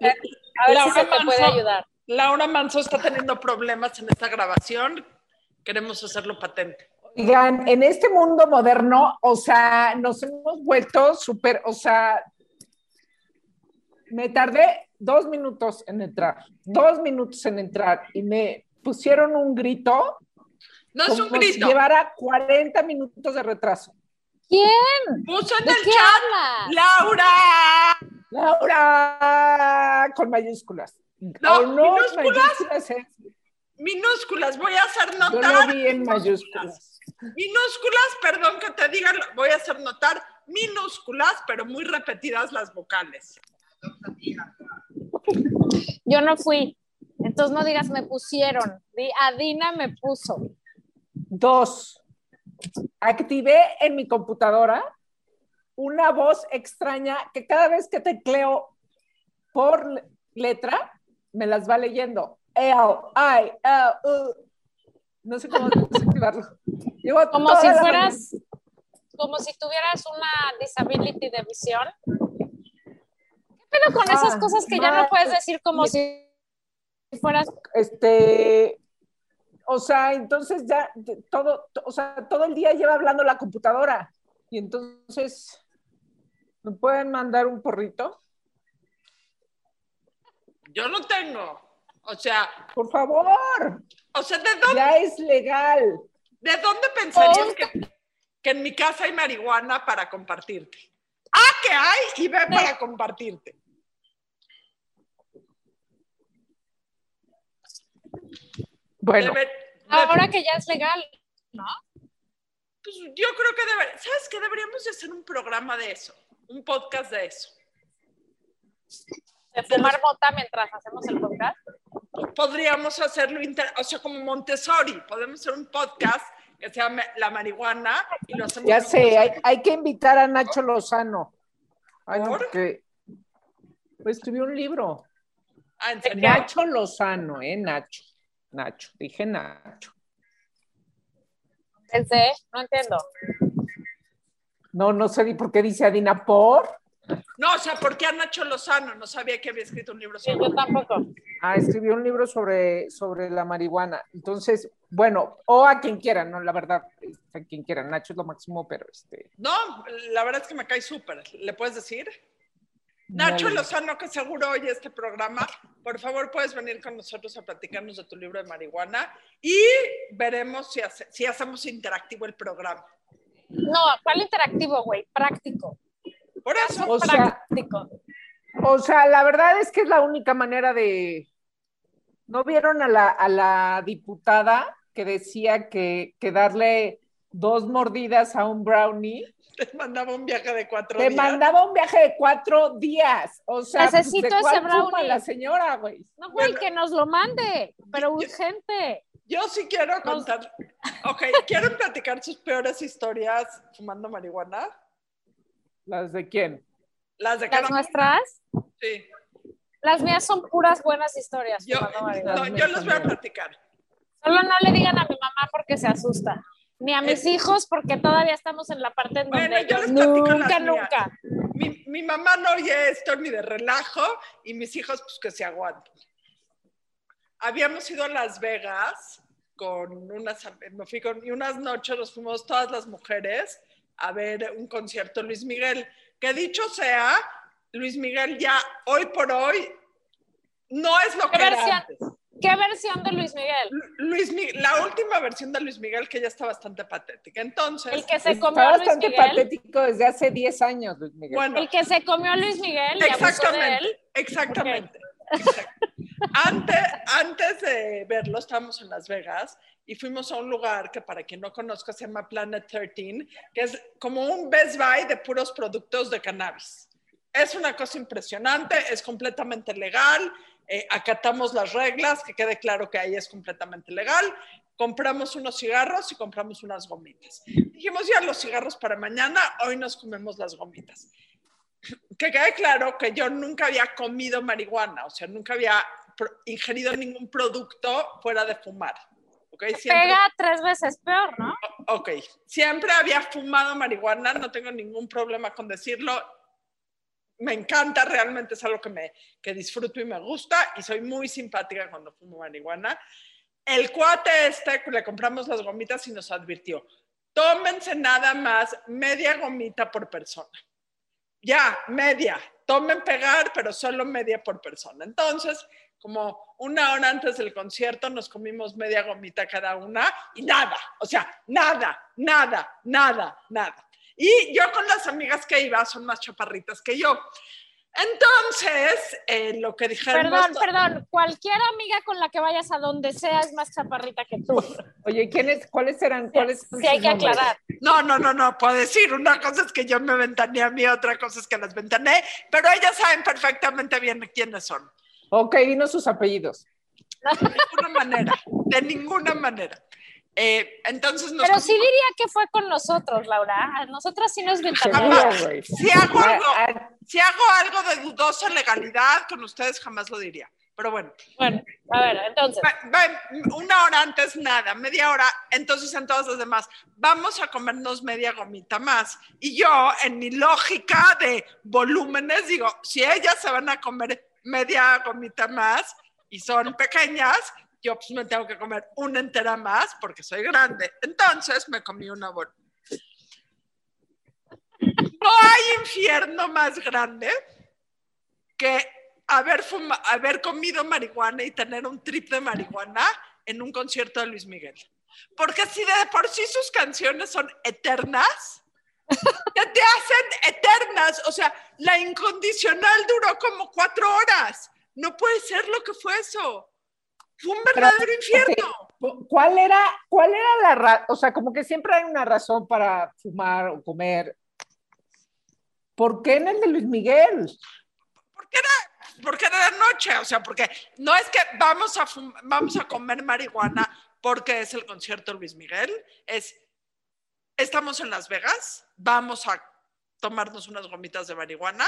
A ver si se te puede ayudar. Laura Manso está teniendo problemas en esta grabación. Queremos hacerlo patente. Oigan, en este mundo moderno, o sea, nos hemos vuelto súper, o sea, me tardé dos minutos en entrar, dos minutos en entrar y me pusieron un grito. No es un grito. Si llevara 40 minutos de retraso. ¿Quién? Puso en ¿De el qué chat. hablas? ¡Laura! Laura, con mayúsculas. No, O minúsculas. mayúsculas, ¿eh? Minúsculas, voy a hacer Yo notar. lo vi en mayúsculas. Minúsculas, perdón que te diga, voy a hacer notar minúsculas, pero muy repetidas las vocales. Yo no fui. Entonces no digas me pusieron. Di, Adina me puso. Dos, activé en mi computadora una voz extraña que cada vez que tecleo por le- letra, me las va leyendo. L, I, L, U. No sé cómo desactivarlo. Llevo Como si fueras, como si tuvieras una disability de visión. ¿Qué pedo con esas Ah, cosas que ya no puedes decir como si fueras. Este, o sea, entonces ya todo, o sea, todo el día lleva hablando la computadora. Y entonces, ¿me pueden mandar un porrito? Yo no tengo. O sea, Por favor, o sea, ¿de dónde, ya es legal. ¿de dónde pensarías que, que en mi casa hay marihuana para compartirte? Ah, que hay y ve para compartirte. Bueno, Debe- ahora que ya es legal, ¿no? pues, yo creo que debe, ¿sabes qué? Deberíamos de hacer un programa de eso, un podcast de eso. De fumar mota mientras hacemos el podcast. Podríamos hacerlo, inter- o sea, como Montessori, podemos hacer un podcast que se llame La Marihuana y lo hacemos. ya sé, hay, hay que invitar a Nacho Lozano. Ay, no, ¿Por? porque pues, escribió un libro. Ah, ¿en serio? Nacho Lozano, ¿eh? Nacho. Nacho, dije Nacho. Pensé, no entiendo. No, no sé ni por qué dice Adina por. No, o sea, ¿por qué a Nacho Lozano? No sabía que había escrito un libro Sí, sobre yo tampoco. Ah, escribió un libro sobre, sobre la marihuana. Entonces, bueno, o a quien quiera, no, la verdad, a quien quiera. Nacho es lo máximo, pero este. No, la verdad es que me cae súper. ¿Le puedes decir? Nacho no, Lozano, que seguro oye este programa, por favor puedes venir con nosotros a platicarnos de tu libro de marihuana y veremos si, hace- si hacemos interactivo el programa. No, ¿cuál interactivo, güey? Práctico. Por eso, O sea, Práctico. O sea, la verdad es que es la única manera de. ¿No vieron a la, a la diputada que decía que, que darle dos mordidas a un brownie? Te mandaba un viaje de cuatro Te días. mandaba un viaje de cuatro días. O sea, Necesito ¿de ese brownie. la señora, güey? No, güey, Bueno. que nos lo mande, pero urgente. Yo sí quiero contar. Ok, ¿quieren platicar sus peores historias fumando marihuana? ¿Las de quién? Las de Las cada nuestras, Sí. las mías son puras buenas historias. Yo, no, yo les voy a platicar. Solo no le digan a mi mamá porque se asusta. Ni a mis hijos porque todavía estamos en la parte en donde Bueno, yo ellos nunca, nunca. Mi, mi mamá no oye esto ni de relajo y mis hijos pues que se aguanten. Habíamos ido a Las Vegas con unas, me fui con, y unas noches nos fuimos todas las mujeres a ver un concierto Luis Miguel. Que dicho sea, Luis Miguel ya hoy por hoy no es lo ¿Qué que era antes. ¿Qué versión de Luis Miguel? Luis Mi- la última versión de Luis Miguel que ya está bastante patética. Entonces, El que se Está comió a Luis bastante Miguel. patético desde hace 10 años, Luis Miguel. bueno, El que se comió a Luis Miguel y abusó de Exactamente, él. exactamente. Antes, antes de verlo, estábamos en Las Vegas y fuimos a un lugar que para quien no conozca se llama Planet 13, que es como un Best Buy de puros productos de cannabis. Es una cosa impresionante, es completamente legal, eh, acatamos las reglas, que quede claro que ahí es completamente legal. Compramos unos cigarros y compramos unas gomitas. Dijimos ya los cigarros para mañana, hoy nos comemos las gomitas que quede claro que yo nunca había comido marihuana, o sea, nunca había ingerido ningún producto fuera de fumar. ¿ok? Siempre, Pega tres veces peor, ¿no? ok, siempre había fumado marihuana, no tengo ningún problema con decirlo. Me encanta, realmente es algo que, me, que disfruto y me gusta y soy muy simpática cuando fumo marihuana. El cuate este, le compramos las gomitas y nos advirtió, tómense nada más media gomita por persona. Ya, media. Tomen pegar, pero solo media por persona. Entonces, como una hora antes del concierto nos comimos media gomita cada una y nada, o sea, nada, nada, nada, nada. Y yo con las amigas que iba son más chaparritas que yo. Entonces, eh, lo que dijeron... Perdón, perdón, cualquier amiga con la que vayas a donde sea es más chaparrita que tú. Oye, ¿quiénes, ¿cuáles eran? ¿Cuáles sí, hay que aclarar. No, no, no, no, puedo decir. Una cosa es que yo me ventané a mí, otra cosa es que las ventané, pero ellas saben perfectamente bien quiénes son. Ok, dinos sus apellidos. De ninguna manera, de ninguna manera. Eh, entonces Pero sí diría que fue con nosotros, Laura. A nosotras sí nos ventaneamos. Si hago, algo, si hago algo de dudosa legalidad, con ustedes jamás lo diría. Pero bueno. Bueno, a ver, entonces. Una hora antes, nada, media hora, entonces en todas las demás, vamos a comernos media gomita más. Y yo, en mi lógica de volúmenes, digo, si ellas se van a comer media gomita más y son pequeñas, yo pues me tengo que comer una entera más porque soy grande. Entonces me comí una bolsa. No hay infierno más grande que haber, haber comido marihuana y tener un trip de marihuana en un concierto de Luis Miguel. Porque si de por sí sus canciones son eternas, te, te hacen eternas. O sea, la incondicional duró como cuatro horas. No puede ser lo que fue eso. Fue un verdadero infierno. ¿Cuál era, ¿Cuál era la razón? O sea, como que siempre hay una razón para fumar o comer. ¿Por qué en el de Luis Miguel? Porque era, porque era de noche, o sea, porque no es que vamos a, vamos a comer marihuana porque es el concierto de Luis Miguel, es, estamos en Las Vegas, vamos a tomarnos unas gomitas de marihuana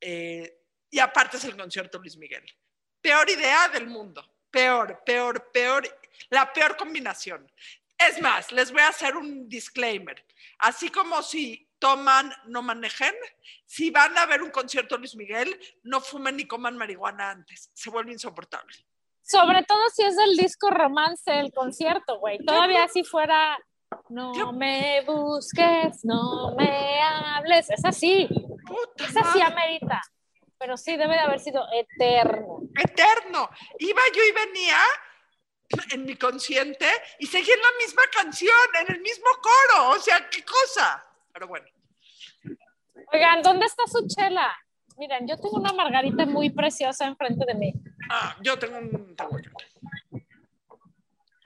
eh, y aparte es el concierto Luis Miguel. Peor idea del mundo peor, peor, peor, la peor combinación. Es más, les voy a hacer un disclaimer. Así como si toman, no manejen, si van a ver un concierto de Luis Miguel, no fumen ni coman marihuana antes. Se vuelve insoportable. Sobre todo si es el disco romance del concierto, güey. Todavía si fuera no me busques, no me hables. Es así. es así, amerita pero sí debe de haber sido eterno. Eterno. Iba yo y venía en mi consciente y seguía en la misma canción, en el mismo coro. O sea, qué cosa. Pero bueno. Oigan, ¿dónde está su chela? Miren, yo tengo una margarita muy preciosa enfrente de mí. Ah, yo tengo un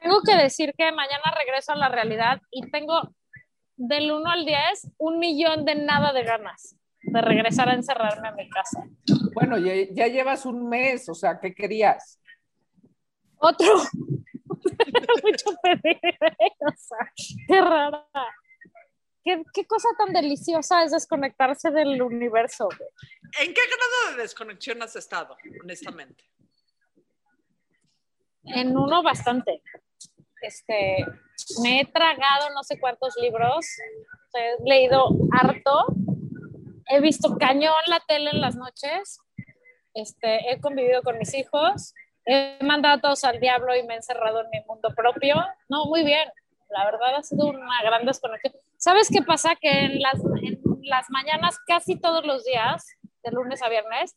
Tengo que decir que mañana regreso a la realidad y tengo del 1 al 10 un millón de nada de ganas de regresar a encerrarme a mi casa. Bueno, ya, llevas un mes, o sea, ¿qué querías? Otro. Mucho pedir, o sea, qué rara. ¿Qué, ¿Qué, cosa tan deliciosa es desconectarse del universo. ¿En qué grado de desconexión has estado, honestamente? En uno bastante. Este, me he tragado no sé cuántos libros, he leído harto he visto cañón la tele en las noches, este, he convivido con mis hijos, he mandado a todos al diablo y me he encerrado en mi mundo propio. No, muy bien. La verdad ha sido una gran desconexión. ¿Sabes qué pasa? Que en las, en las mañanas, casi todos los días, de lunes a viernes,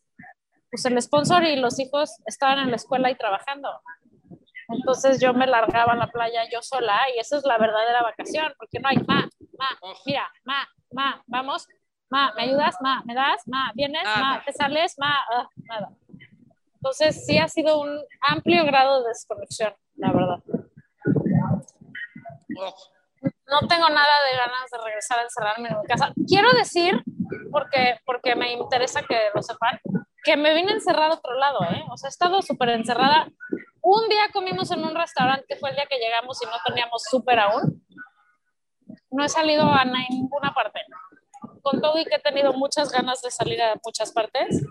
pues el sponsor y los hijos estaban en la escuela y trabajando. Entonces yo me largaba a la playa yo sola y esa es la verdadera vacación, porque no hay, ma, ma, mira, ma, ma, vamos, ma, ¿me ayudas? Ma, ¿me das? Ma, ¿vienes? Ma, ¿te sales? Ma, ah, nada. Entonces sí ha sido un amplio grado de desconexión, la verdad. No tengo nada de ganas de regresar a encerrarme en mi casa. Quiero decir, porque, porque me interesa que lo sepan, que me vine encerrada a otro lado, ¿eh? O sea, he estado súper encerrada. Un día comimos en un restaurante, fue el día que llegamos y no teníamos súper aún. No he salido a ninguna parte con todo y que he tenido muchas ganas de salir a muchas partes,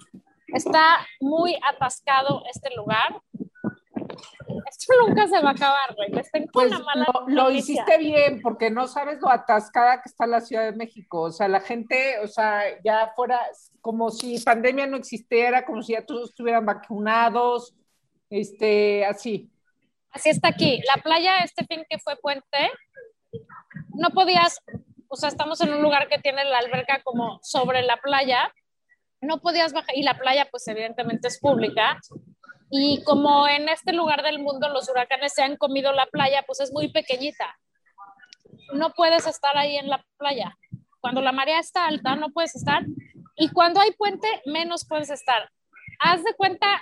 está muy atascado este lugar. Esto nunca se va a acabar, güey. Pues una mala lo, lo hiciste bien, porque no sabes lo atascada que está la Ciudad de México. O sea, la gente, o sea, ya fuera como si pandemia no existiera, como si ya todos estuvieran vacunados, este, así. Así está aquí. La playa, este fin que fue puente, no podías, o sea, estamos en un lugar que tiene la alberca como sobre la playa, no podías bajar, y la playa pues evidentemente es pública, y como en este lugar del mundo los huracanes se han comido la playa, pues es muy pequeñita. No puedes estar ahí en la playa. Cuando la marea está alta, no puedes estar, y cuando hay puente, menos puedes estar. Haz de cuenta,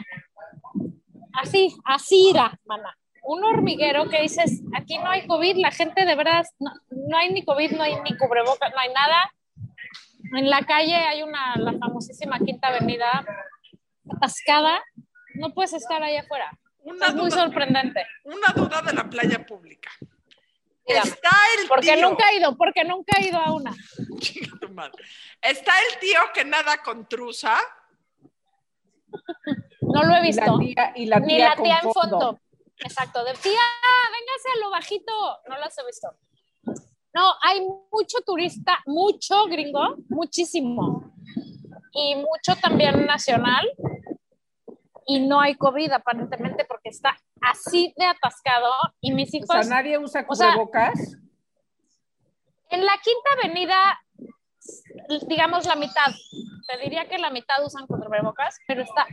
así, así irá, mana un hormiguero que dices, aquí no hay COVID, la gente de verdad, no, no, hay ni COVID, no hay ni cubrebocas, no hay nada. En la calle hay una, la famosísima Quinta Avenida atascada, no puedes estar ahí afuera. Una es muy sorprendente. una duda de la playa pública. Dígame. Está el Porque tío. nunca he ido, porque nunca he ido a una. Chinga tu madre. Está el tío que nada con truza. No lo he Y visto. la tía, y la Ni tía la con tía en fondo. fondo. Exacto, de tía, véngase a lo bajito. No las he visto. No, hay mucho turista, mucho gringo, muchísimo. Y mucho también nacional. Y no hay COVID aparentemente porque está así de atascado. Y mis O hijos, sea, nadie usa o sea, cubrebocas. en la quinta avenida, digamos la mitad, te diría que la mitad usan cubrebocas, pero está,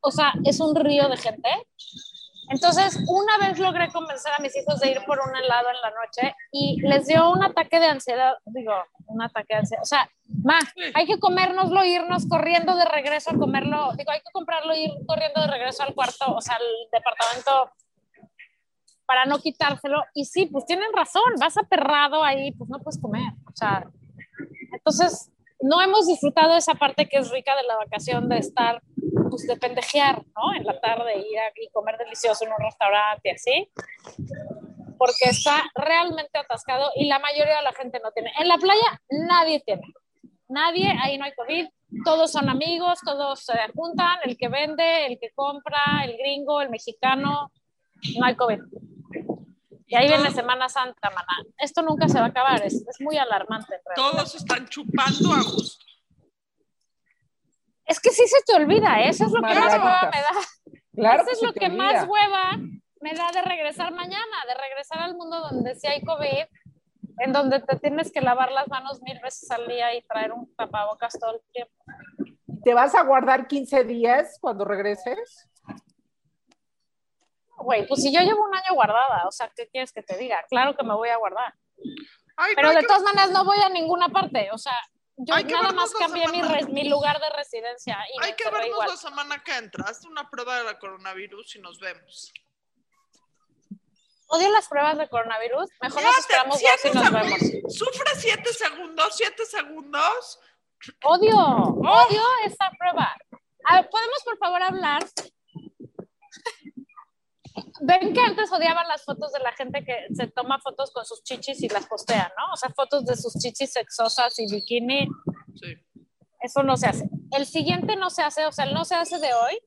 o sea, es un río de gente. Entonces, una vez logré convencer a mis hijos de ir por un helado en la noche y les dio un ataque de ansiedad, digo, un ataque de ansiedad, o sea, ma, hay que comérnoslo, irnos corriendo de regreso a comerlo, digo, hay que comprarlo, ir corriendo de regreso al cuarto, o sea, al departamento para no quitárselo. Y sí, pues tienen razón, vas aperrado ahí, pues no puedes comer. O sea, entonces no hemos disfrutado esa parte que es rica de la vacación de estar, pues de pendejear, ¿no? En la tarde, ir a y comer delicioso en un restaurante así. Porque está realmente atascado y la mayoría de la gente no tiene. En la playa nadie tiene. Nadie, ahí no hay COVID. Todos son amigos, todos se juntan, el que vende, el que compra, el gringo, el mexicano, no hay COVID. Y ahí viene Semana Santa, maná. Esto nunca se va a acabar, es, es muy alarmante. en realidad. Todos están chupando a gusto. Es que sí se te olvida, ¿eh? eso es lo que más hueva me da. Claro eso es lo que olvida. más hueva me da de regresar mañana, de regresar al mundo donde sí hay COVID, en donde te tienes que lavar las manos mil veces al día y traer un tapabocas todo el tiempo. ¿Te vas a guardar 15 días cuando regreses? Güey, pues si yo llevo un año guardada, o sea, ¿qué quieres que te diga? Claro que me voy a guardar. Ay, Pero no, de que- todas maneras no voy a ninguna parte, o sea, yo Hay nada más cambié mi, res- mi lugar de residencia y hay que vernos igual. la semana que entra. Haz una prueba de la coronavirus y nos vemos. Odio las pruebas de coronavirus, mejor Ya nos esperamos dos y nos vemos. Sufre siete segundos, siete segundos. Odio, odio esta prueba. A ver, ¿podemos por favor hablar? Ven que antes odiaban las fotos de la gente que se toma fotos con sus chichis y las postea, ¿no? O sea, fotos de sus chichis sexosas y bikini. Sí. Eso no se hace. El siguiente no se hace, o sea, el no se hace de hoy.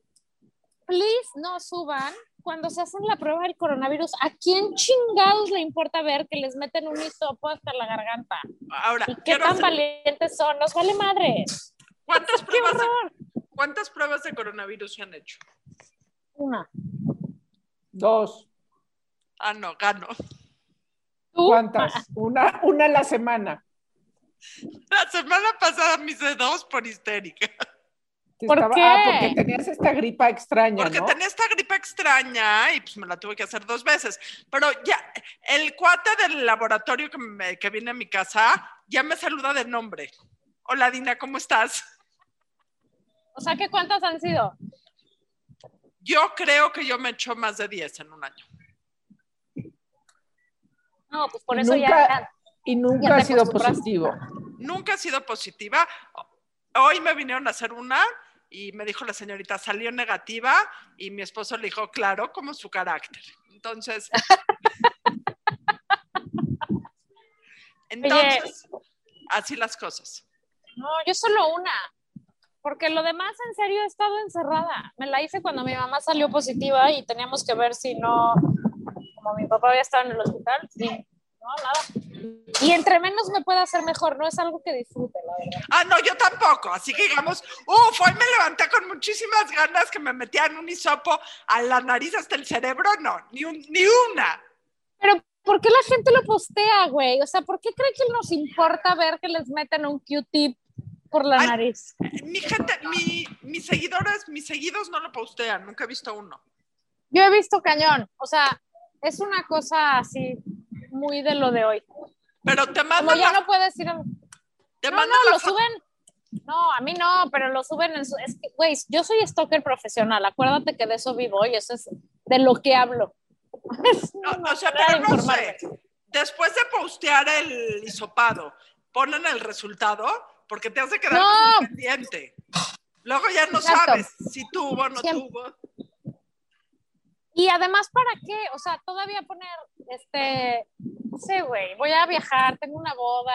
Please no suban cuando se hacen la prueba del coronavirus. ¿A quién chingados le importa ver que les meten un hisopo hasta la garganta? Ahora, ¿Y qué tan hacer- valientes son? Nos vale madre. ¿cuántas ¡Qué pruebas, de! ¿cuántas pruebas de coronavirus se han hecho? Una. Dos. Ah, no, gano. ¿Cuántas? Una, una a la semana. La semana pasada me hice dos por histérica. ¿Por estaba- qué? Ah, porque tenías esta gripa extraña, Porque ¿no? tenía esta gripa extraña y pues me la tuve que hacer dos veces. Pero ya, el cuate del laboratorio que, me- que viene a mi casa ya me saluda de nombre. Hola Dina, ¿cómo estás? O sea, ¿qué cuántas han sido? Yo creo que yo me echo más de 10 en un año. No, pues por eso nunca- ya. Y nunca ha sido positivo. Nunca ha sido positiva. Hoy me vinieron a hacer una y me dijo la señorita, salió negativa y mi esposo le dijo, claro, como su carácter. Entonces, entonces, así las cosas. No, yo solo una. Porque lo demás, en serio, he estado encerrada. Me la hice cuando mi mamá salió positiva y teníamos que ver si no como mi papá había estado en el hospital, sí, no, nada. Y entre menos me pueda hacer mejor, no es algo que disfrute, la verdad. Ah, no, yo tampoco. Así que digamos, uf, hoy me levanté con muchísimas ganas que me metían un hisopo a la nariz hasta el cerebro. No, ni, un, ni una. Pero, ¿por qué la gente lo postea, güey? O sea, ¿por qué cree que nos importa ver que les meten un Q-tip por la Ay, nariz? Mi gente, mi, mis seguidores, mis seguidos no lo postean. Nunca he visto uno. Yo he visto cañón, o sea, es una cosa así muy de lo de hoy. Pero te Como mandan ya la, no puedes ir a... te No, mandan no, lo suben. No, a mí no, pero lo suben en su... Es que, güey, yo soy stalker profesional, acuérdate que de eso vivo y eso es de lo que hablo. No, una o sea, pero no sé. Después de postear el hisopado, ponen el resultado porque te hace quedar No. pendiente. Luego ya no Exacto. sabes si tuvo o no Siempre. tuvo. Y además, ¿para qué? O sea, todavía poner, este, no sé, güey, voy a viajar, tengo una boda,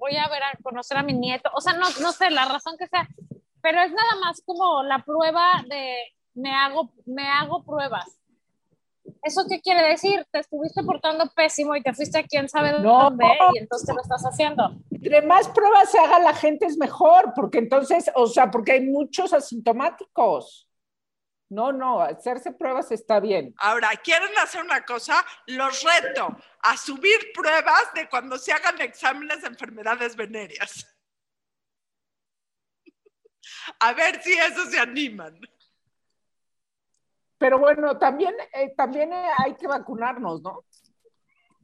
voy a ver a conocer a mi nieto, o sea, no, no sé, la razón que sea, pero es nada más como la prueba de me hago, me hago pruebas. ¿Eso qué quiere decir? Te estuviste portando pésimo y te fuiste a quién sabe No. dónde y entonces lo estás haciendo. Entre más pruebas se haga la gente es mejor, porque entonces, o sea, porque hay muchos asintomáticos. No, no, hacerse pruebas está bien. Ahora, ¿quieren hacer una cosa? Los reto a subir pruebas de cuando se hagan exámenes de enfermedades venéreas. A ver si esos se animan. Pero bueno, también, eh, también eh, hay que vacunarnos, ¿no?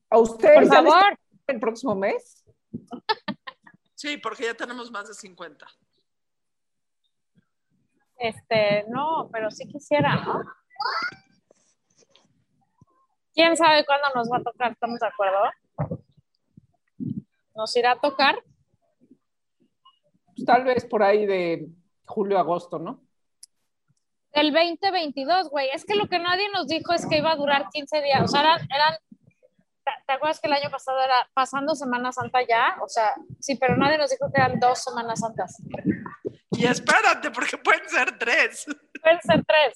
¿A ustedes Por favor, el próximo mes? Sí, porque ya tenemos más de 50. este, no, pero sí quisiera, ¿no? ¿Quién sabe cuándo nos va a tocar? ¿Estamos de acuerdo? ¿Nos irá a tocar? Pues, tal vez por ahí de julio, agosto, ¿no? El 2022, güey. Es que lo que nadie nos dijo es que iba a durar 15 días. O sea, eran, eran ¿te, acuerdas que el año pasado era pasando Semana Santa ya? O sea, sí, pero nadie nos dijo que eran dos Semanas Santas. Y espérate, porque pueden ser tres. Pueden ser tres,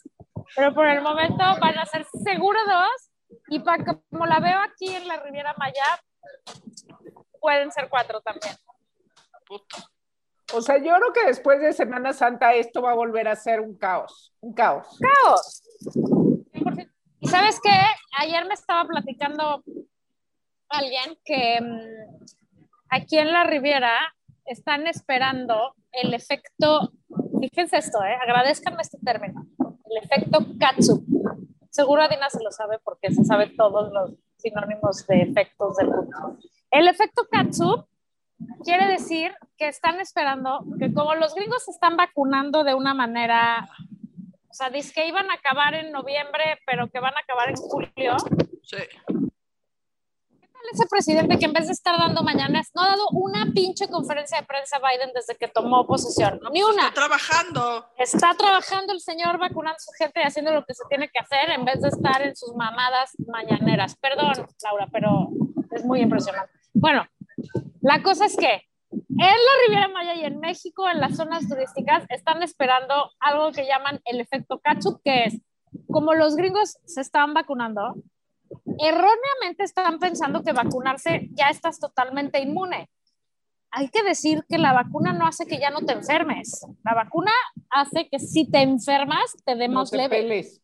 pero por el momento van a ser seguro dos. Y para como la veo aquí en la Riviera Maya, pueden ser cuatro también. Puto. O sea, yo creo que después de Semana Santa esto va a volver a ser un caos, un caos. caos. 100%. Y sabes qué? Ayer me estaba platicando alguien que mm, aquí en la Riviera están esperando el efecto, fíjense esto, ¿eh? agradezcanme este término, el efecto catsup. Seguro Adina se lo sabe porque se sabe todos los sinónimos de efectos del mundo. El efecto catsup quiere decir que están esperando que como los gringos se están vacunando de una manera, o sea, dice que iban a acabar en noviembre, pero que van a acabar en julio. Sí. Ese presidente que en vez de estar dando mañanas, no ha dado una pinche conferencia de prensa Biden desde que tomó posesión, no, ni una. Está trabajando. Está trabajando el señor vacunando a su gente y haciendo lo que se tiene que hacer en vez de estar en sus mamadas mañaneras. Perdón, Laura, pero es muy impresionante. Bueno, la cosa es que en la Riviera Maya y en México, en las zonas turísticas, están esperando algo que llaman el efecto ketchup, que es como los gringos se están vacunando, erróneamente están pensando que vacunarse ya estás totalmente inmune. Hay que decir que la vacuna no hace que ya no te enfermes. La vacuna hace que si te enfermas te dé No más te leve. peles.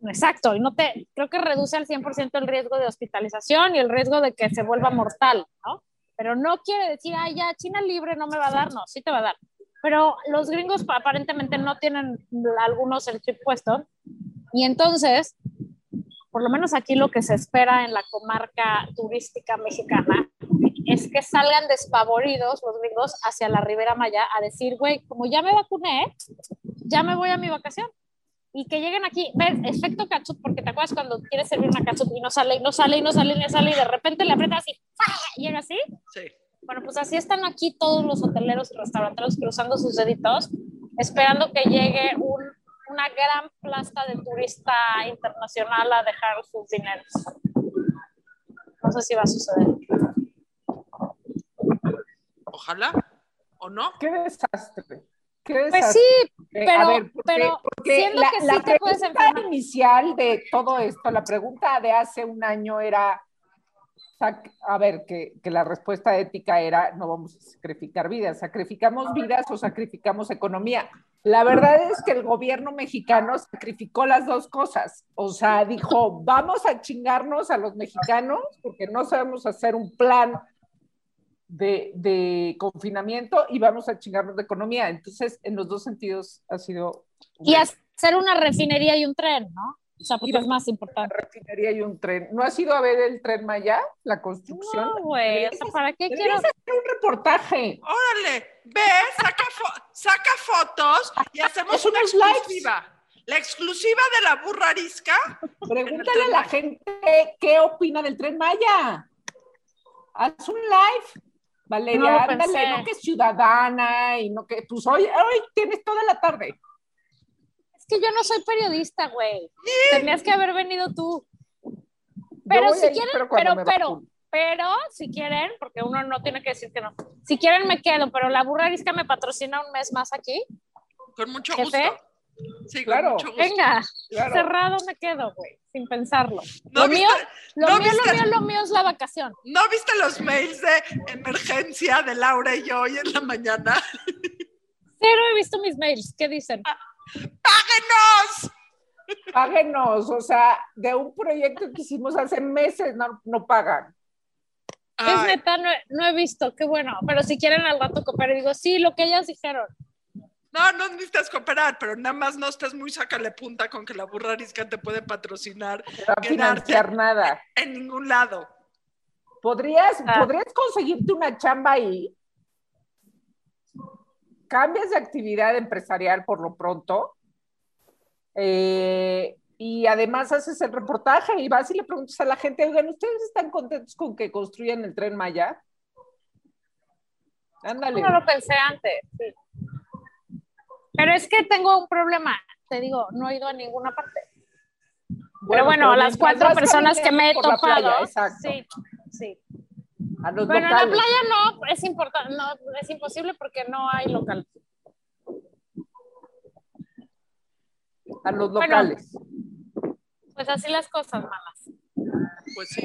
Exacto, y no te, creo que reduce al 100% el riesgo de hospitalización y el riesgo de que se vuelva mortal, ¿no? Pero no quiere decir, ay, ya, China libre no me va a dar, no, sí te va a dar. Pero los gringos aparentemente no tienen algunos el chip puesto, y entonces, por lo menos aquí lo que se espera en la comarca turística mexicana es que salgan despavoridos los gringos hacia la Ribera Maya a decir, güey, como ya me vacuné, ya me voy a mi vacación y que lleguen aquí, ves, efecto ketchup, porque te acuerdas cuando quieres servir una ketchup y no sale, y no sale, y no sale, y no sale, y de repente le aprietas y llega así. Sí. Bueno, pues así están aquí todos los hoteleros y restauranteros cruzando sus deditos, esperando que llegue un, una gran plasta de turista internacional a dejar sus dineros. No sé si va a suceder. Ojalá. ¿O no? Qué desastre. Qué Pues desastre. sí, Eh, Pero- a ver, porque, pero porque siendo la, que sí la te puedes pregunta enfermar. inicial de todo esto, la pregunta de hace un año era, a ver, que, que la respuesta ética era, no vamos a sacrificar vidas, sacrificamos vidas o sacrificamos economía. La verdad es que el gobierno mexicano sacrificó las dos cosas. O sea, dijo, vamos a chingarnos a los mexicanos porque no sabemos hacer un plan de, de confinamiento y vamos a chingarnos de economía. Entonces, en los dos sentidos ha sido Y hacer una refinería y un tren, ¿no? O sea, porque es más una importante. refinería y un tren. ¿No has ido a ver el tren Maya? La construcción. No, güey, o sea, ¿para qué quiero? Hacer un reportaje. Órale, ve, saca, fo- saca fotos y hacemos Es una unos lives. exclusiva. La exclusiva de la burra arisca. Pregúntale a la gente qué opina del tren Maya. Haz un live. Valeria, No ándale, pensé. no que es ciudadana y no que, pues hoy, hoy tienes toda la tarde. Es que yo no soy periodista, güey. Tenías que haber venido tú. Pero si ir, quieren, pero pero, pero, pero, si quieren, porque uno no tiene que decir que no. Si quieren me quedo, pero la burra arisca me patrocina un mes más aquí. Con mucho ¿Jefe? gusto. Sí, Claro. mucho gusto. Venga, Claro. cerrado me quedo, güey, sin pensarlo. ¿No lo viste- mío, lo no mío, viste- lo mío, lo mío es la vacación. ¿No viste los mails de emergencia de Laura y yo hoy en la mañana? Cero he visto mis mails. ¿Qué dicen? ¡Páguenos! Páguenos, o sea, de un proyecto que hicimos hace meses no, no pagan. Es Ay, neta, no he, no he visto, qué bueno. Pero si quieren al rato coopero, digo, sí, lo que ellas dijeron. No, no necesitas cooperar, pero nada más no estás muy sácale punta con que la burra arisca te puede patrocinar No financiar nada. en ningún lado. ¿Podrías, Ah. ¿Podrías conseguirte una chamba ahí? Cambias de actividad empresarial por lo pronto. eh, y además haces el reportaje y vas y le preguntas a la gente, oigan, ¿ustedes están contentos con que construyan el tren Maya? Ándale. No lo pensé antes. sí. Pero es que tengo un problema. Te digo, no he ido a ninguna parte. Pero bueno, a las cuatro personas que me he topado. playa, sí, sí. a los Bueno, en la playa no, es importante, no, es imposible porque no hay local. A los Bueno. locales. Pues así las cosas, malas. Pues sí.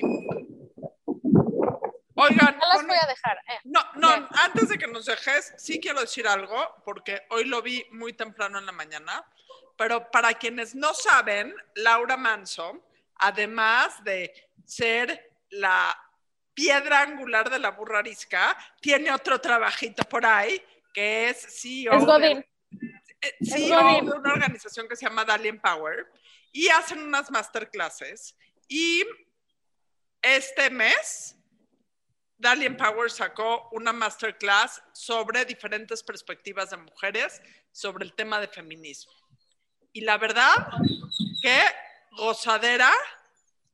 Oigan, Ya las voy a dejar. eh. no, no, antes de que nos dejes, sí quiero decir algo, porque hoy lo vi muy temprano en la mañana, pero para quienes no saben, Laura Manso, además de ser la piedra angular de la burra arisca, tiene otro trabajito por ahí, que es CEO, Es Godín. de, eh, Es CEO Godín. de una organización que se llama Dalian Power, y hacen unas masterclasses, y este mes Dalian Power sacó una masterclass sobre diferentes perspectivas de mujeres sobre el tema de feminismo. Y la verdad que gozadera,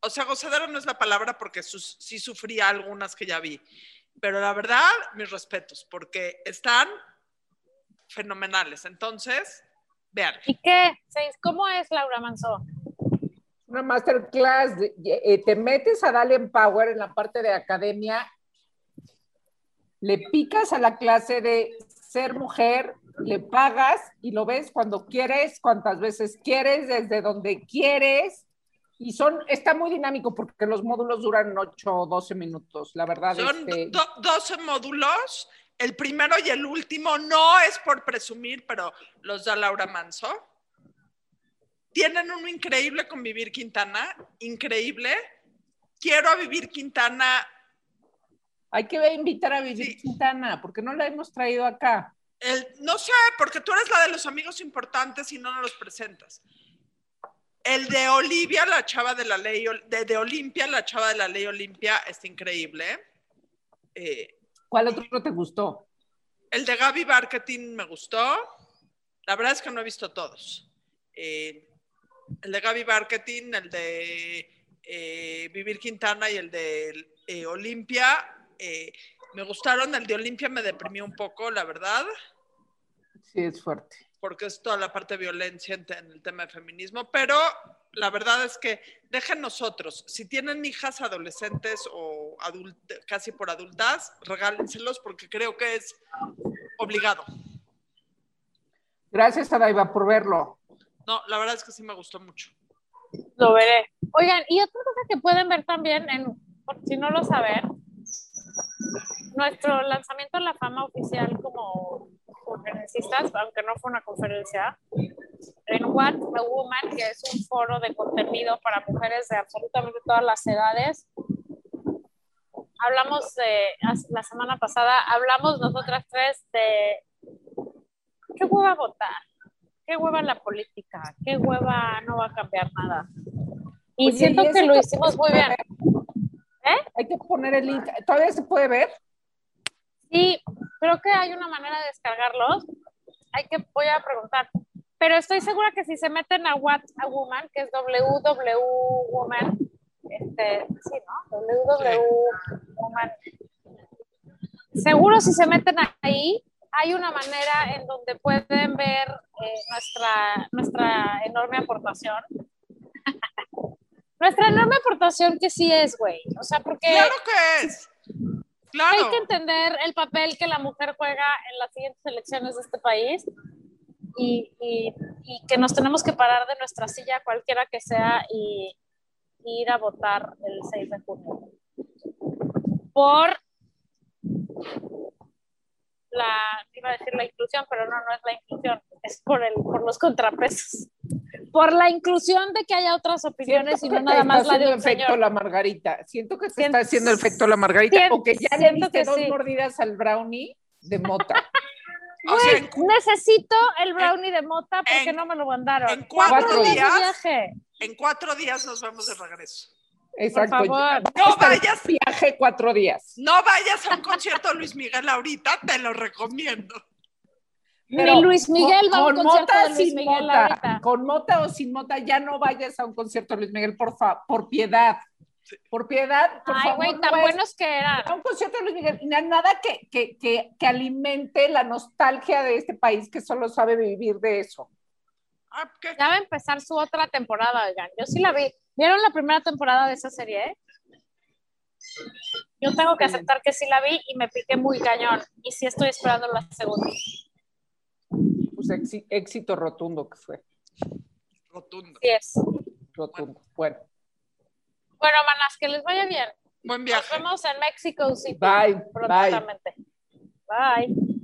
o sea, gozadera no es la palabra porque sus- sí sufría algunas que ya vi, pero la verdad, mis respetos, porque están fenomenales. Entonces, vean. ¿Y qué? Seis, ¿Cómo es Laura Manso? Una masterclass, de- eh, te metes a Dalian Power en la parte de academia, le picas a la clase de ser mujer, le pagas y lo ves cuando quieres, cuantas veces quieres, desde donde quieres. Y son, está muy dinámico porque los módulos duran 8 o 12 minutos, la verdad. Son este, do- 12 módulos. El primero y el último no es por presumir, pero los da Laura Manso. Tienen uno increíble con Vivir Quintana, increíble. Quiero a Vivir Quintana. Hay que invitar a Vivir Sí. Quintana, porque no la hemos traído acá. El, no sé, porque tú eres la de los amigos importantes y no nos los presentas. El de Olivia, la chava de la ley, de, de Olimpia, la chava de la ley Olimpia, está increíble. Eh, ¿Cuál otro te gustó? El de Gaby Marketing me gustó. La verdad es que no he visto todos. Eh, el de Gaby Marketing, el de eh, Vivir Quintana y el de Olimpia eh, me gustaron. El de Olimpia me deprimió un poco, la verdad, Sí, es fuerte. porque es toda la parte de violencia en, en el tema de feminismo. Pero la verdad es que dejen nosotros, si tienen hijas adolescentes o adult- casi por adultas, regálenselos porque creo que es obligado. Gracias a Daiva por verlo. No, la verdad es que sí me gustó mucho. Lo veré. Oigan, y otra cosa que pueden ver también, en, por si no lo saben, nuestro lanzamiento en la fama oficial como conferencistas, aunque no fue una conferencia, en What a Woman, que es un foro de contenido para mujeres de absolutamente todas las edades. Hablamos de, la semana pasada, hablamos nosotras tres de qué hueva votar, qué hueva la política, qué hueva no va a cambiar nada. Y Oye, siento ¿y que lo hicimos muy bien. ¿Eh? Hay que poner el link. ¿Todavía se puede ver? Sí, creo que hay una manera de descargarlos. Hay que, voy a preguntar. Pero estoy segura que si se meten a What a Woman, que es www Woman, este, sí, ¿no? www Woman. Seguro si se meten ahí, hay una manera en donde pueden ver eh, nuestra, nuestra enorme aportación. nuestra enorme aportación que sí es, güey. O sea, porque Claro que es. Claro. hay que entender el papel que la mujer juega en las siguientes elecciones de este país y, y- y que nos tenemos que parar de nuestra silla, cualquiera que sea, y, y ir a votar el 6 de junio. Por la, iba a decir la inclusión, pero no, no es la inclusión, es por, el, por los contrapesos. Por la inclusión de que haya otras opiniones y Siento no que nada más la de un efecto señor. la margarita. Siento que te Siento- está haciendo efecto la margarita. Siento- o que ya le diste dos sí. mordidas al brownie de mota. O sea, en, Necesito el brownie de mota porque en- no me lo mandaron. en cuatro días de días- viaje. en cuatro días nos vamos de regreso. Exacto. Por favor. No vayas, Viaje cuatro días. no vayas a un concierto de Luis Miguel ahorita, te lo recomiendo. Pero Ni Luis Miguel va a un con concierto mota de Luis sin Miguel mota, ahorita. Con mota o sin mota, ya no vayas a un concierto de Luis Miguel, por favor, por piedad. Por piedad, por Ay, güey, no tan vayas buenos que eran. a un concierto de Luis Miguel. Na- Nada que, que, que, que alimente la nostalgia de este país que solo sabe vivir de eso. Ah. Ya va a empezar su otra temporada, oigan. Yo sí la vi. ¿Vieron la primera temporada de esa serie? eh? Yo tengo que aceptar que sí la vi y me piqué muy cañón. Y sí estoy esperando la segunda. Pues éxi- éxito rotundo que fue. Rotundo. Sí es. Rotundo. Bueno, Bueno, manas, que les vaya bien. Buen Nos viaje. vemos en México City. bye, bye. prontamente. Bye.